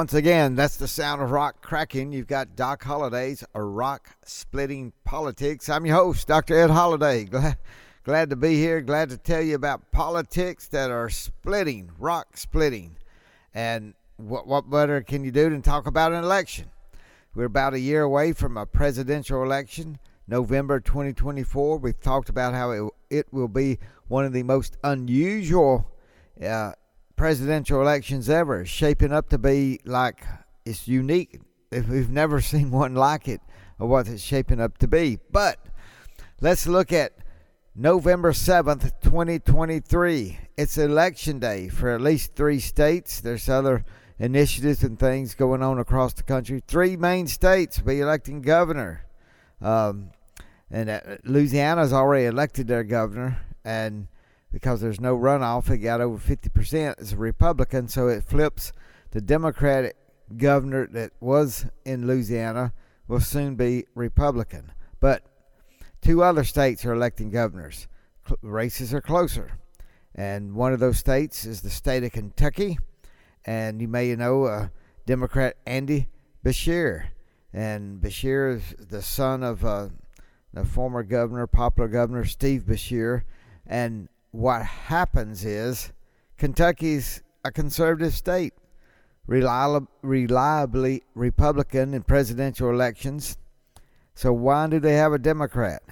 Once again, that's the sound of rock cracking. You've got Doc Holliday's rock splitting politics. I'm your host, Dr. Ed Holliday. Glad, glad to be here. Glad to tell you about politics that are splitting, rock splitting. And what, what better can you do than talk about an election? We're about a year away from a presidential election, November 2024. We've talked about how it, it will be one of the most unusual uh, presidential elections ever. It's shaping up to be like it's unique. If we've never seen one like it or what it's shaping up to be. But let's look at November 7th, 2023. It's election day for at least three states. There's other initiatives and things going on across the country. Three main states be electing governor. Um, and uh, Louisiana's already elected their governor. And because there's no runoff. It got over 50% as a Republican, so it flips the Democratic governor that was in Louisiana will soon be Republican. But two other states are electing governors. races are closer. And one of those states is the state of Kentucky. And you may know uh, Democrat Andy Beshear. And Beshear is the son of uh, the former governor, popular governor Steve Beshear. And what happens is Kentucky's a conservative state, reliably Republican in presidential elections. So why do they have a Democrat?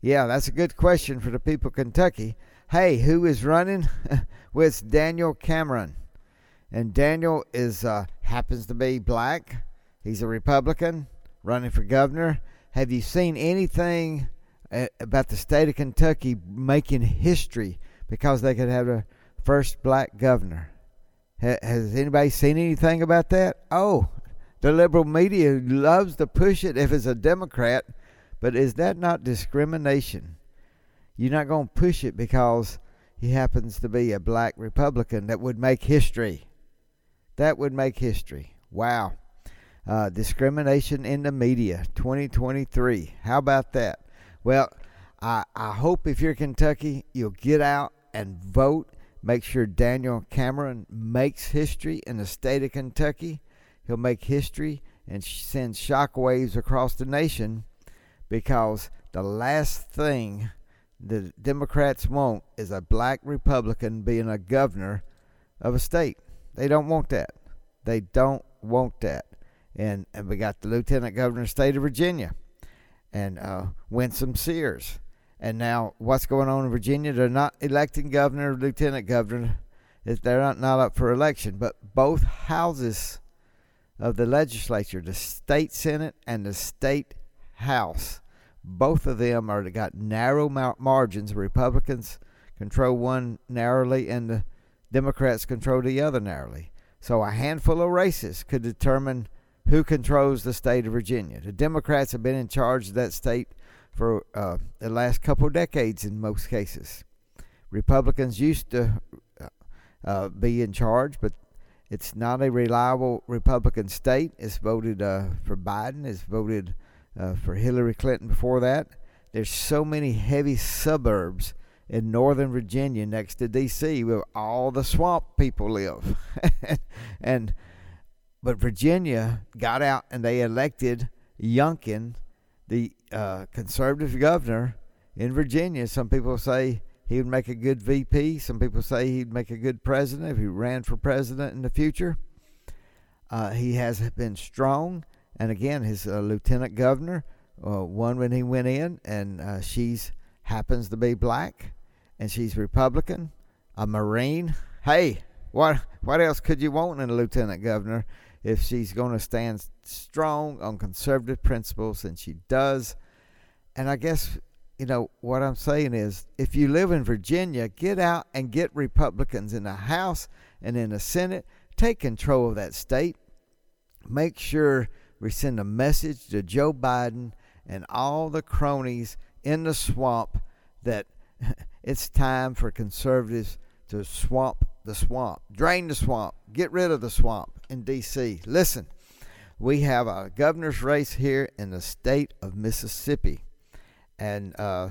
Yeah, that's a good question for the people of Kentucky. Hey, who is running? with Daniel Cameron, and Daniel is uh, happens to be black. He's a Republican running for governor. Have you seen anything about the state of Kentucky making history because they could have the first black governor. Has anybody seen anything about that? Oh, the liberal media loves to push it if it's a Democrat, but is that not discrimination? You're not going to push it because he happens to be a black Republican that would make history. That would make history. Wow. Uh, discrimination in the media 2023. How about that? Well, I, I hope if you're Kentucky, you'll get out and vote. Make sure Daniel Cameron makes history in the state of Kentucky. He'll make history and send shockwaves across the nation because the last thing the Democrats want is a black Republican being a governor of a state. They don't want that. They don't want that. And, and we got the lieutenant governor of the state of Virginia and uh, Winsome Sears. And now, what's going on in Virginia? They're not electing governor, or lieutenant governor. They're not, up for election. But both houses of the legislature, the state senate and the state house, both of them are got narrow margins. Republicans control one narrowly, and the Democrats control the other narrowly. So a handful of races could determine who controls the state of Virginia. The Democrats have been in charge of that state for uh, the last couple of decades in most cases. Republicans used to uh, uh, be in charge, but it's not a reliable Republican state. It's voted uh, for Biden. It's voted uh, for Hillary Clinton before that. There's so many heavy suburbs in Northern Virginia next to D.C. where all the swamp people live, and but Virginia got out and they elected Youngkin, the uh, conservative governor in Virginia. Some people say he would make a good VP. Some people say he'd make a good president if he ran for president in the future. Uh, he has been strong, and again, his uh, lieutenant governor uh, won when he went in, and uh, she's happens to be black, and she's Republican, a Marine. Hey, what what else could you want in a lieutenant governor if she's going to stand strong on conservative principles, and she does. And I guess you know what I'm saying is, if you live in Virginia, get out and get Republicans in the House and in the Senate. Take control of that state. Make sure we send a message to Joe Biden and all the cronies in the swamp that it's time for conservatives to swamp the swamp, drain the swamp, get rid of the swamp in D.C. Listen, we have a governor's race here in the state of Mississippi. And uh,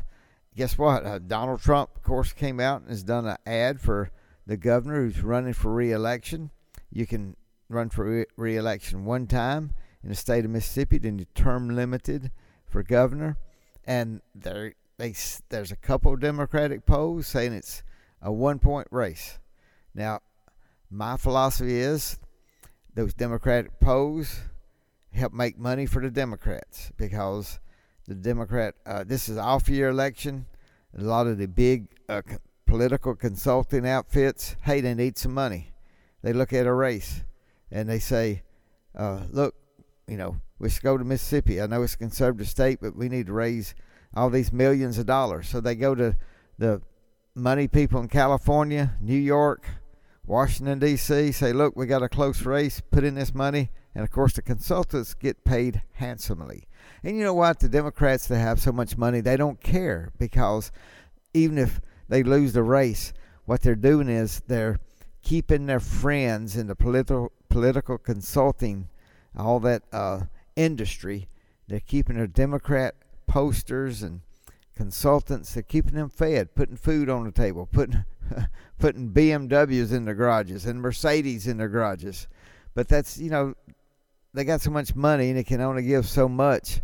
guess what? Uh, Donald Trump, of course, came out and has done an ad for the governor who's running for reelection. You can run for reelection one time in the state of Mississippi, then you're term limited for governor. And there, they, there's a couple Democratic polls saying it's a one point race. Now, my philosophy is those Democratic polls help make money for the Democrats because the Democrat, uh, this is off year election. A lot of the big uh, political consulting outfits, hey, they need some money. They look at a race and they say, uh, look, you know, we should go to Mississippi. I know it's a conservative state, but we need to raise all these millions of dollars. So they go to the money people in California, New York, Washington, D.C., say, look, we got a close race, put in this money. And of course, the consultants get paid handsomely. And you know what? The Democrats that have so much money, they don't care because even if they lose the race, what they're doing is they're keeping their friends in the political political consulting, all that uh, industry. They're keeping their Democrat posters and consultants. They're keeping them fed, putting food on the table, putting putting BMWs in their garages and Mercedes in their garages. But that's you know, they got so much money and they can only give so much.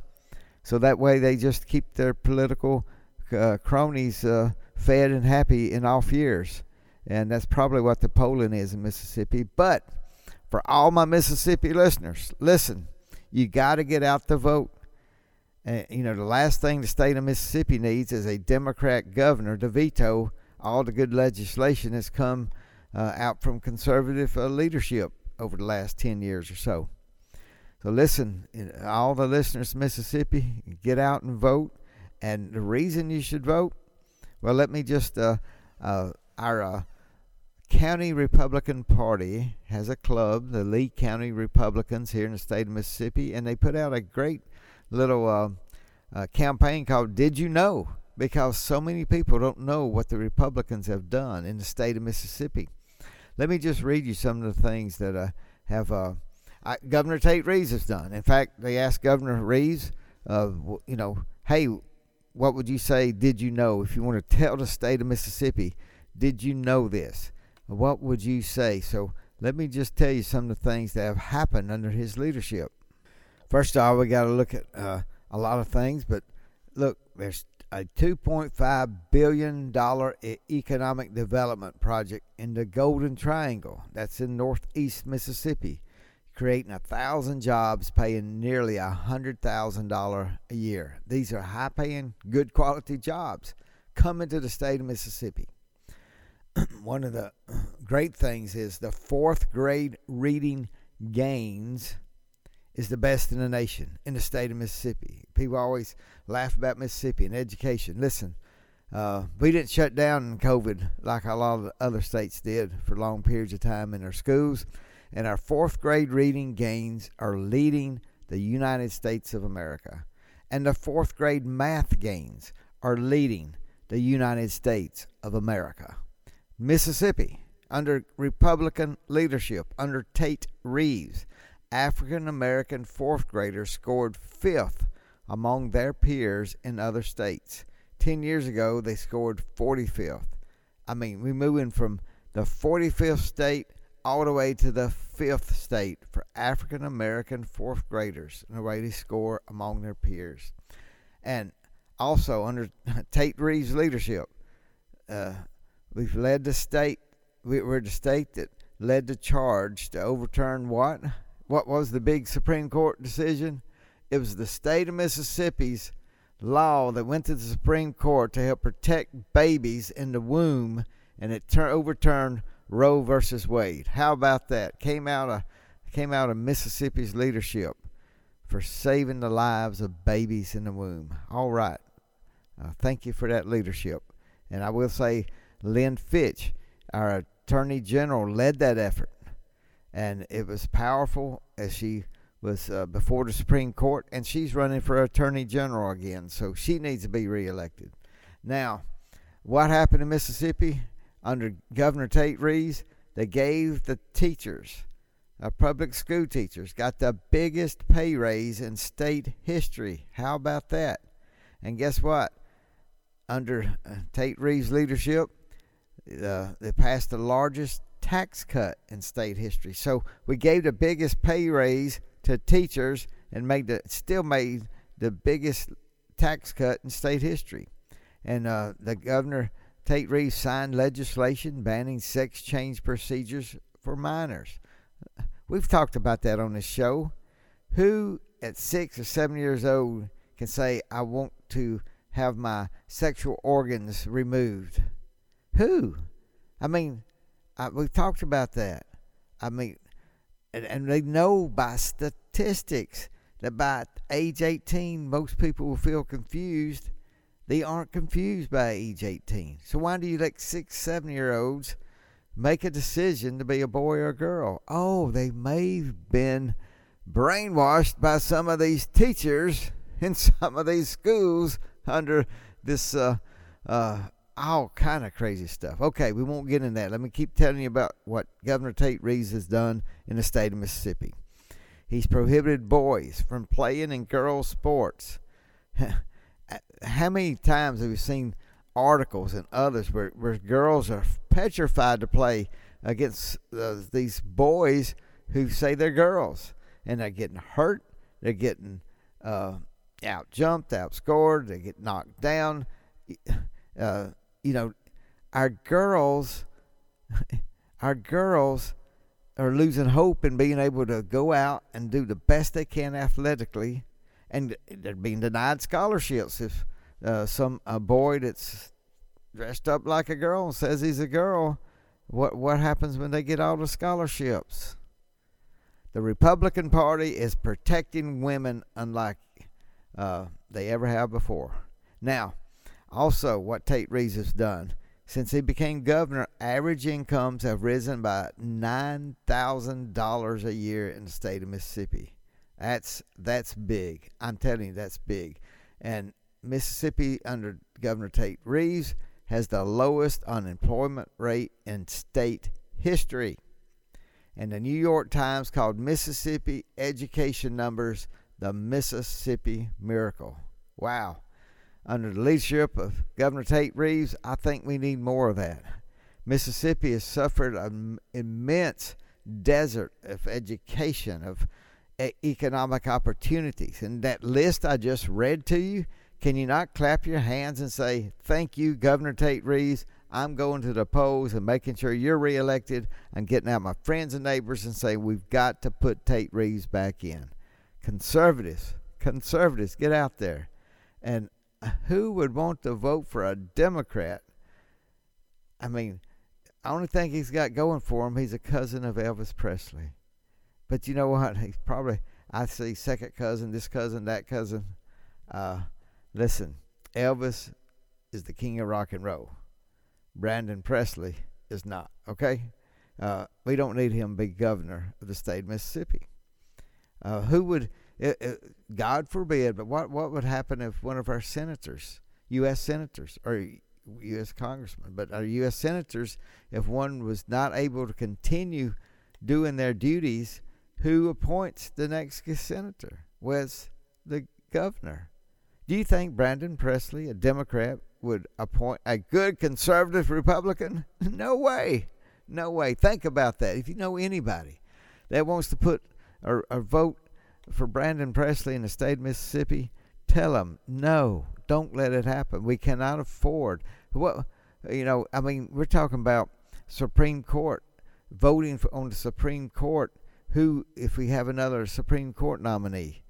So that way they just keep their political uh, cronies uh, fed and happy in off years. And that's probably what the polling is in Mississippi. But for all my Mississippi listeners, listen, you got to get out the vote. And, you know, the last thing the state of Mississippi needs is a Democrat governor to veto all the good legislation has come uh, out from conservative uh, leadership over the last 10 years or so. So, listen, all the listeners in Mississippi, get out and vote. And the reason you should vote, well, let me just, uh, uh our uh, County Republican Party has a club, the Lee County Republicans here in the state of Mississippi, and they put out a great little uh, campaign called Did You Know? Because so many people don't know what the Republicans have done in the state of Mississippi. Let me just read you some of the things that uh, have uh, I, Governor Tate Reeves has done. In fact, they asked Governor Reeves, uh, you know, hey, what would you say? Did you know? If you want to tell the state of Mississippi, did you know this? What would you say? So let me just tell you some of the things that have happened under his leadership. First of all, we got to look at uh, a lot of things, but look, there's a $2.5 billion economic development project in the Golden Triangle. That's in northeast Mississippi, creating a thousand jobs, paying nearly a hundred thousand dollars a year. These are high-paying, good quality jobs coming to the state of Mississippi. One of the great things is the fourth grade reading gains is the best in the nation in the state of Mississippi. People always laugh about Mississippi and education. Listen, uh, we didn't shut down in COVID like a lot of other states did for long periods of time in our schools. And our fourth grade reading gains are leading the United States of America. And the fourth grade math gains are leading the United States of America. Mississippi, under Republican leadership, under Tate Reeves, African American fourth graders scored fifth among their peers in other states. Ten years ago, they scored 45th. I mean, we're moving from the 45th state all the way to the fifth state for African American fourth graders in the they score among their peers. And also, under Tate Reeves' leadership, uh, we've led the state, we're the state that led the charge to overturn what? What was the big Supreme Court decision? It was the state of Mississippi's law that went to the Supreme Court to help protect babies in the womb, and it tur- overturned Roe versus Wade. How about that? Came out of came out of Mississippi's leadership for saving the lives of babies in the womb. All right. Uh, thank you for that leadership. And I will say, Lynn Fitch, our Attorney General, led that effort. And it was powerful as she was uh, before the Supreme Court, and she's running for Attorney General again, so she needs to be reelected. Now, what happened in Mississippi under Governor Tate Reeves? They gave the teachers, our public school teachers, got the biggest pay raise in state history. How about that? And guess what? Under uh, Tate Reeves' leadership, uh, they passed the largest tax cut in state history. So we gave the biggest pay raise to teachers and made the still made the biggest tax cut in state history. And uh, the governor Tate Reeves signed legislation banning sex change procedures for minors. We've talked about that on this show. Who at six or seven years old can say, I want to have my sexual organs removed? Who? I mean, I, we've talked about that. I mean, and, and they know by statistics that by age 18, most people will feel confused. They aren't confused by age 18. So why do you let six, seven year olds make a decision to be a boy or a girl? Oh, they may have been brainwashed by some of these teachers in some of these schools under this uh, uh, all kind of crazy stuff. Okay, we won't get in that. Let me keep telling you about what Governor Tate Reeves has done in the state of Mississippi. He's prohibited boys from playing in girls' sports. How many times have we seen articles and others where, where girls are petrified to play against uh, these boys who say they're girls and they're getting hurt, they're getting uh, out jumped, outscored, they get knocked down. Uh, you know, our girls, our girls are losing hope in being able to go out and do the best they can athletically, and they're being denied scholarships. If uh, some a boy that's dressed up like a girl and says he's a girl, what what happens when they get all the scholarships? The Republican Party is protecting women unlike uh, they ever have before. Now, also, what Tate Reeves has done. Since he became governor, average incomes have risen by $9,000 a year in the state of Mississippi. That's that's big. I'm telling you, that's big. And Mississippi, under Governor Tate Reeves, has the lowest unemployment rate in state history. And the New York Times called Mississippi education numbers the Mississippi miracle. Wow under the leadership of Governor Tate Reeves, I think we need more of that. Mississippi has suffered an immense desert of education, of economic opportunities. And that list I just read to you, can you not clap your hands and say, Thank you, Governor Tate Reeves? I'm going to the polls and making sure you're reelected. I'm getting out my friends and neighbors and say, We've got to put Tate Reeves back in. Conservatives, conservatives, get out there. And who would want to vote for a Democrat? I mean, the only thing he's got going for him, he's a cousin of Elvis Presley. But you know what? He's probably, I see second cousin, this cousin, that cousin. Uh, listen, Elvis is the king of rock and roll. Brandon Presley is not, okay? Uh, we don't need him to be governor of the state of Mississippi. Uh, who would it, it, God forbid, but what, what would happen if one of our senators, U.S. senators, or U.S. congressmen, but our U.S. senators, if one was not able to continue doing their duties, who appoints the next senator? Was the governor. Do you think Brandon Presley, a Democrat, would appoint a good conservative Republican? No way. No way. Think about that. If you know anybody that wants to put or, or vote for Brandon Presley in the state of Mississippi, tell them no, don't let it happen. We cannot afford what you know. I mean, we're talking about Supreme Court voting for, on the Supreme Court. Who, if we have another Supreme Court nominee,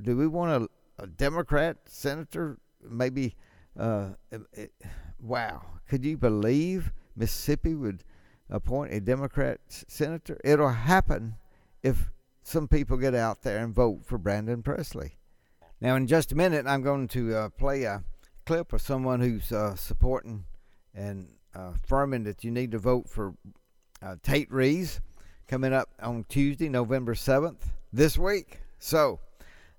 do we want a, a Democrat senator? Maybe. Uh, it, wow, could you believe Mississippi would appoint a Democrat senator. It'll happen if some people get out there and vote for Brandon Presley. Now, in just a minute, I'm going to uh, play a clip of someone who's uh, supporting and uh, affirming that you need to vote for uh, Tate Reeves coming up on Tuesday, November 7th, this week. So,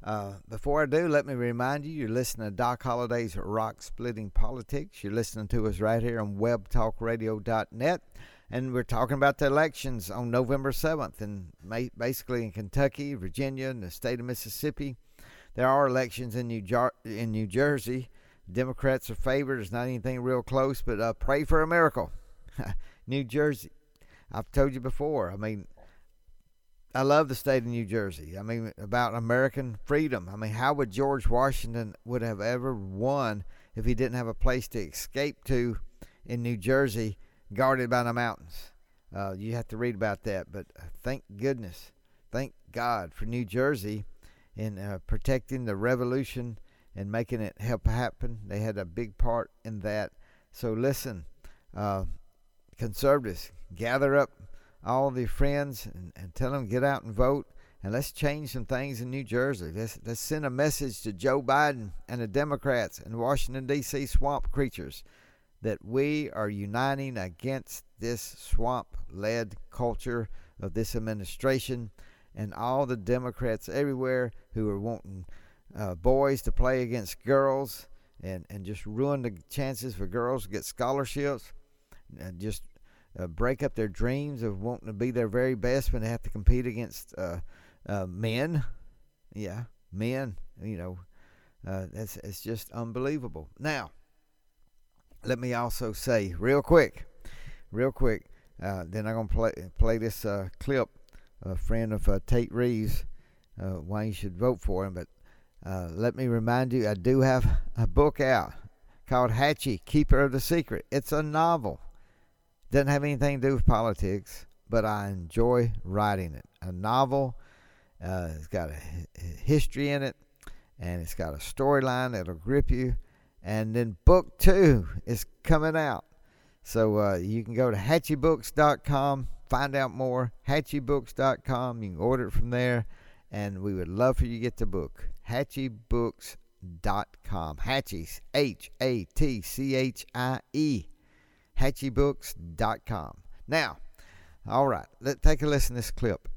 uh, before I do, let me remind you you're listening to Doc Holliday's Rock Splitting Politics. You're listening to us right here on webtalkradio.net. And we're talking about the elections on November 7th, and basically in Kentucky, Virginia, and the state of Mississippi. There are elections in New, Jer- in New Jersey. Democrats are favored. It's not anything real close, but uh, pray for a miracle. New Jersey. I've told you before. I mean, I love the state of New Jersey. I mean, about American freedom. I mean, how would George Washington would have ever won if he didn't have a place to escape to in New Jersey, guarded by the mountains? Uh, you have to read about that. But uh, thank goodness, thank God for New Jersey in uh, protecting the revolution and making it help happen. They had a big part in that. So listen, uh, conservatives, gather up all the friends and, and tell them get out and vote and let's change some things in New Jersey. Let's, let's send a message to Joe Biden and the Democrats and Washington, D.C. swamp creatures that we are uniting against this swamp led culture of this administration and all the Democrats everywhere who are wanting uh, boys to play against girls and, and just ruin the chances for girls to get scholarships and just uh, break up their dreams of wanting to be their very best when they have to compete against uh, uh, men. Yeah, men. You know, uh, that's it's just unbelievable. Now, let me also say real quick, real quick. Uh, then I'm gonna play play this uh, clip. A friend of Tate Reeves. why you should vote for him, but let me remind you, I do have a book out called Hatchie, Keeper of the Secret. It's a novel. Doesn't have anything to do with politics, but I enjoy writing it. A novel, uh, it's got a history in it, and it's got a storyline that'll grip you. And then book two is coming out. So uh, you can go to hatchiebooks.com, find out more. Hatchiebooks.com. You can order it from there, and we would love for you to get the book. Hatchiebooks.com. Hatchies, H A T C H I E hatchiebooks.com. Now, all right, let's take a listen to this clip.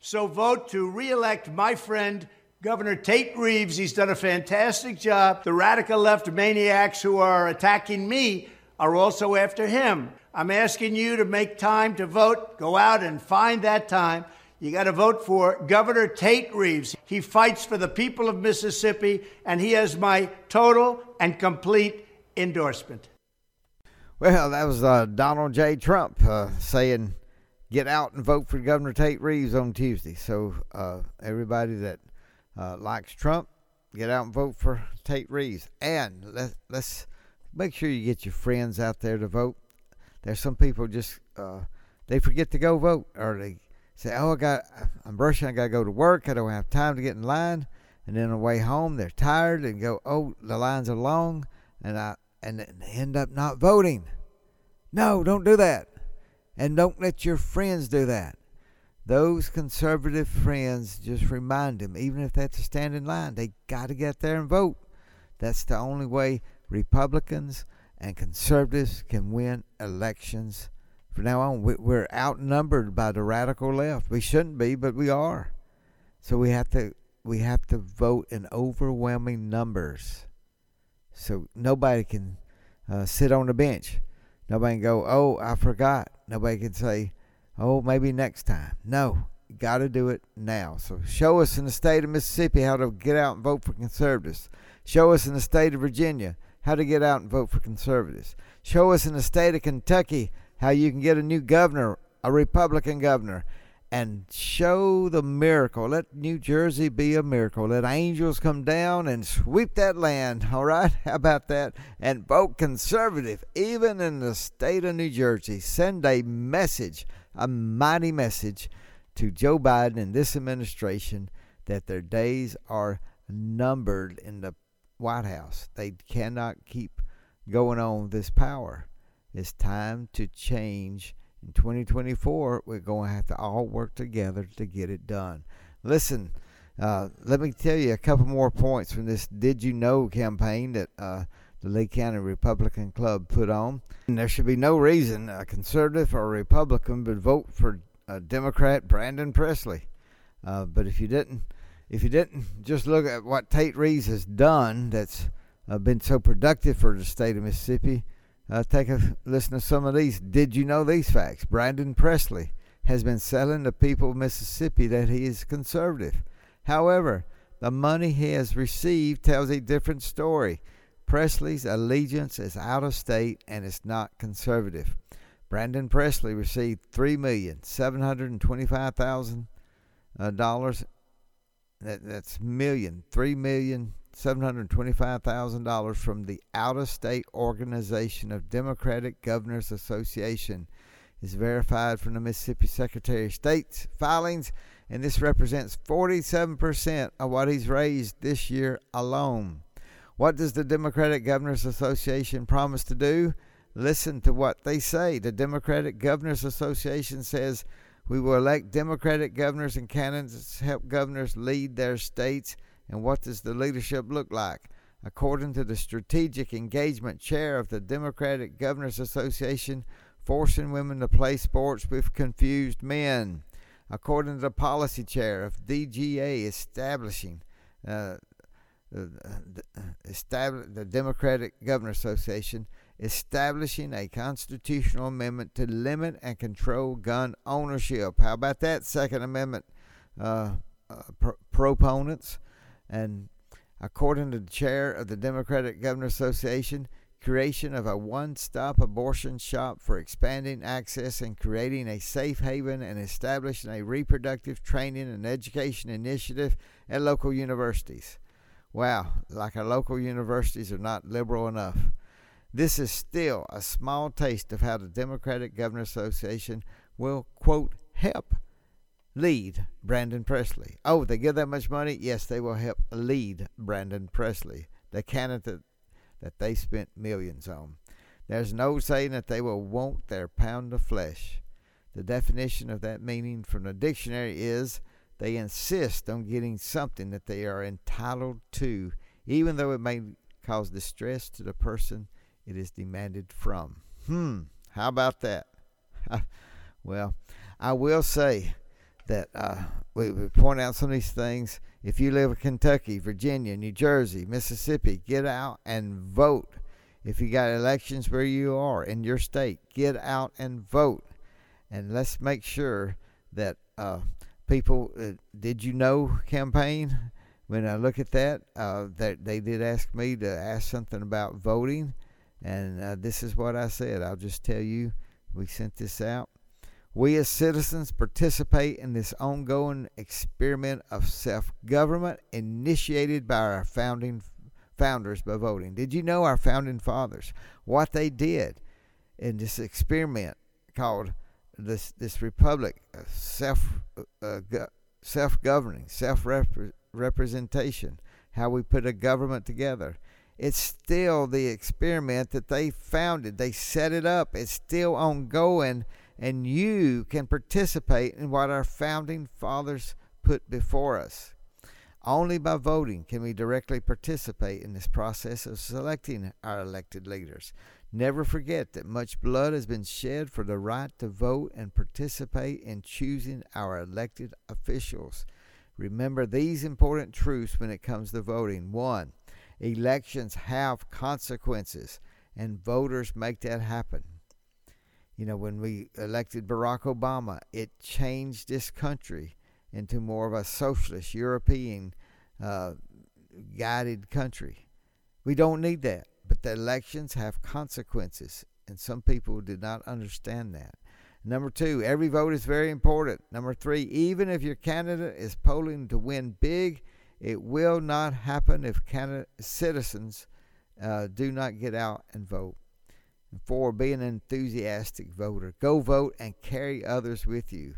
So vote to reelect my friend Governor Tate Reeves. He's done a fantastic job. The radical left maniacs who are attacking me are also after him. I'm asking you to make time to vote. Go out and find that time. You got to vote for Governor Tate Reeves. He fights for the people of Mississippi, and he has my total and complete endorsement. Well, that was uh, Donald J. Trump uh, saying, "Get out and vote for Governor Tate Reeves on Tuesday." So uh, everybody that uh, likes Trump, get out and vote for Tate Reeves, and let, let's make sure you get your friends out there to vote. There's some people just uh, they forget to go vote, or they say, "Oh, I got I'm rushing. I got to go to work. I don't have time to get in line." And then on the way home, they're tired and go, "Oh, the lines are long," and I and end up not voting. No, don't do that. And don't let your friends do that. Those conservative friends, just remind them, even if they have to stand in line, they got to get there and vote. That's the only way Republicans and conservatives can win elections. From now on, we're outnumbered by the radical left. We shouldn't be, but we are. So we have to we have to vote in overwhelming numbers so nobody can uh, sit on the bench. Nobody can go, oh, I forgot. Nobody can say, oh, maybe next time. No, got to do it now. So show us in the state of Mississippi how to get out and vote for conservatives. Show us in the state of Virginia how to get out and vote for conservatives. Show us in the state of Kentucky how you can get a new governor, a Republican governor, and show the miracle. Let New Jersey be a miracle. Let angels come down and sweep that land. All right? How about that? And vote conservative, even in the state of New Jersey. Send a message, a mighty message to Joe Biden and this administration that their days are numbered in the White House. They cannot keep going on this power. It's time to change In 2024, we're going to have to all work together to get it done. Listen, uh, let me tell you a couple more points from this Did You Know campaign that uh, the Lee County Republican Club put on. And there should be no reason a conservative or a Republican would vote for a Democrat Brandon Presley. Uh, but if you didn't, if you didn't just look at what Tate Reeves has done, that's uh, been so productive for the state of Mississippi. Uh, take a listen to some of these. Did you know these facts? Brandon Presley has been selling the people of Mississippi that he is conservative. However, the money he has received tells a different story. Presley's allegiance is out of state and is not conservative. Brandon Presley received three million seven hundred twenty-five thousand dollars. That, that's million three million seven hundred twenty-five thousand dollars from the out-of-state organization of Democratic Governors Association. Is verified from the Mississippi Secretary of State's filings, and this represents 47% of what he's raised this year alone. What does the Democratic Governors Association promise to do? Listen to what they say. The Democratic Governors Association says we will elect Democratic governors and candidates help governors lead their states. And what does the leadership look like? According to the Strategic Engagement Chair of the Democratic Governors Association, forcing women to play sports with confused men. According to the Policy Chair of DGA, establishing uh, the, the Democratic Governor Association establishing a constitutional amendment to limit and control gun ownership. How about that Second Amendment uh, uh, pro- proponents? And according to the chair of the Democratic Governor Association, creation of a one-stop abortion shop for expanding access and creating a safe haven and establishing a reproductive training and education initiative at local universities. Wow, like our local universities are not liberal enough. This is still a small taste of how the Democratic Governor Association will, quote, help lead Brandon Presley. Oh, they give that much money? Yes, they will help lead Brandon Presley, the candidate that they spent millions on. There's no saying that they will want their pound of flesh. The definition of that meaning from the dictionary is they insist on getting something that they are entitled to, even though it may cause distress to the person it is demanded from. Hmm, how about that? well, I will say that uh, we, we point out some of these things. If you live in Kentucky, Virginia, New Jersey, Mississippi, get out and vote. If you got elections where you are in your state, get out and vote. And let's make sure that uh, people uh, did you know campaign? When i look at that uh, that they did ask me to ask something about voting and uh, this is what i said. I'll just tell you we sent this out. We as citizens participate in this ongoing experiment of self-government initiated by our founding founders by voting. Did you know our founding fathers? What they did in this experiment called this this republic self uh, self governing, self representation, how we put a government together. It's still the experiment that they founded. They set it up. It's still ongoing, and you can participate in what our founding fathers put before us. Only by voting can we directly participate in this process of selecting our elected leaders. Never forget that much blood has been shed for the right to vote and participate in choosing our elected officials. Remember these important truths when it comes to voting. One, elections have consequences, and voters make that happen. You know, when we elected Barack Obama, it changed this country into more of a socialist, European uh, guided country. We don't need that. But the elections have consequences, and some people did not understand that. Number two, every vote is very important. Number three, even if your candidate is polling to win big, it will not happen if candidate, citizens uh, do not get out and vote. And four, be an enthusiastic voter. Go vote and carry others with you.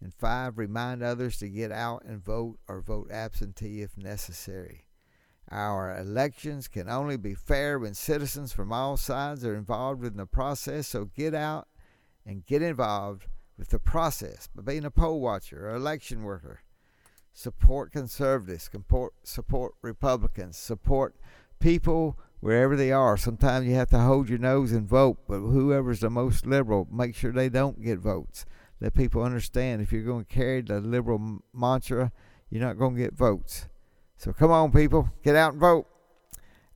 And five, remind others to get out and vote or vote absentee if necessary. Our elections can only be fair when citizens from all sides are involved in the process, so get out and get involved with the process by being a poll watcher or election worker. Support conservatives, support, support Republicans, support people wherever they are. Sometimes you have to hold your nose and vote, but whoever's the most liberal, make sure they don't get votes. Let people understand if you're going to carry the liberal mantra, you're not going to get votes. So come on, people, get out and vote.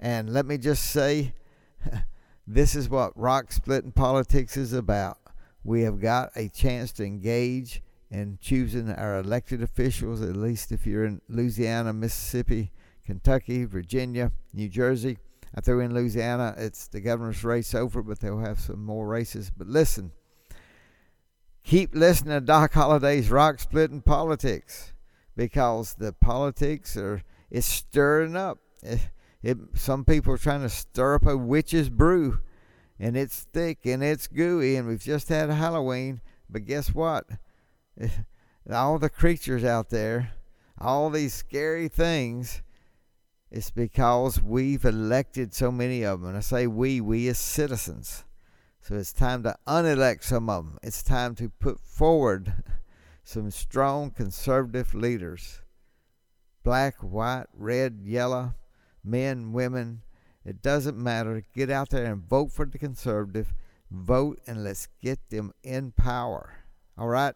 And let me just say, this is what rock splitting politics is about. We have got a chance to engage in choosing our elected officials, at least if you're in Louisiana, Mississippi, Kentucky, Virginia, New Jersey. I threw in Louisiana. It's the governor's race over, but they'll have some more races. But listen, keep listening to Doc Holliday's Rock Splitting Politics because the politics are it's stirring up. It, it, some people are trying to stir up a witch's brew, and it's thick and it's gooey. And we've just had Halloween, but guess what? Eh, all the creatures out there, all these scary things it's because we've elected so many of them. And I say we, we as citizens. So it's time to unelect some of them. It's time to put forward some strong conservative leaders black, white, red, yellow, men, women. It doesn't matter. Get out there and vote for the conservative. Vote and let's get them in power. All right?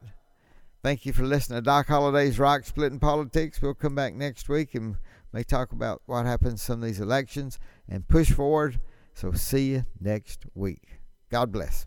Thank you for listening to Doc Holliday's Rock Splitting Politics. We'll come back next week and may talk about what happens some of these elections and push forward. So see you next week. God bless.